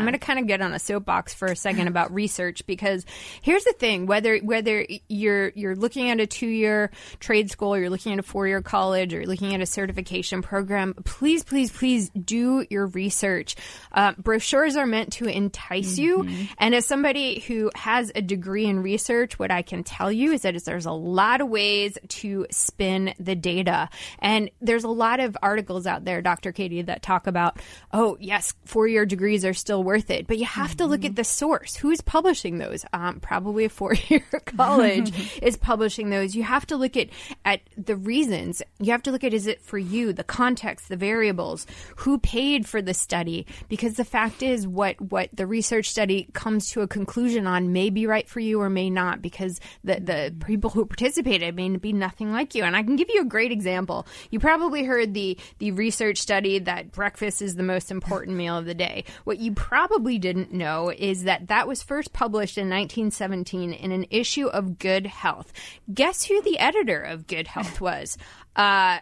I'm going to kind of get on a soapbox for a second about research because here's the thing: whether whether you're you're looking at a two year trade school, you're looking at a four year college, or you're looking at a certification program, please, please, please do your research. Uh, brochures are meant to entice you, and as somebody who has a degree in research, what I can tell you is that there's a lot of ways to spin the data, and there's a lot of articles out there, Dr. Katie, that talk about, oh yes, four year degrees are still worth it, but you have to look at the source. Who's publishing those? Um, probably a four year college is publishing those. You have to look at at the reasons. You have to look at is it for you, the context, the variables, who paid for the study, because the fact is what what the research study comes to a conclusion on may be right for you or may not, because the the people who participated may be nothing like you. And I can give you a great example. You probably heard the the research study that breakfast is the most important meal of the day. What you probably didn't know is that that was first published in 1917 in an issue of Good Health. Guess who the editor of Good Health was? Uh,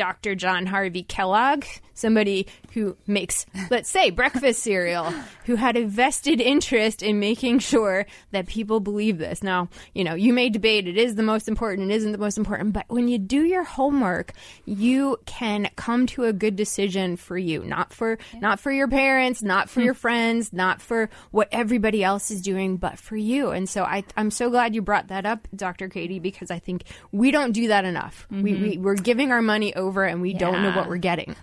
Dr. John Harvey Kellogg, somebody who makes, let's say, breakfast cereal, who had a vested interest in making sure that people believe this. Now, you know, you may debate it is the most important, it isn't the most important, but when you do your homework, you can come to a good decision for you, not for not for your parents, not for hmm. your friends, not for what everybody else is doing, but for you. And so I, I'm so glad you brought that up, Dr. Katie, because I think we don't do that enough. We, mm-hmm. we we're giving our money over and we don't know what we're getting.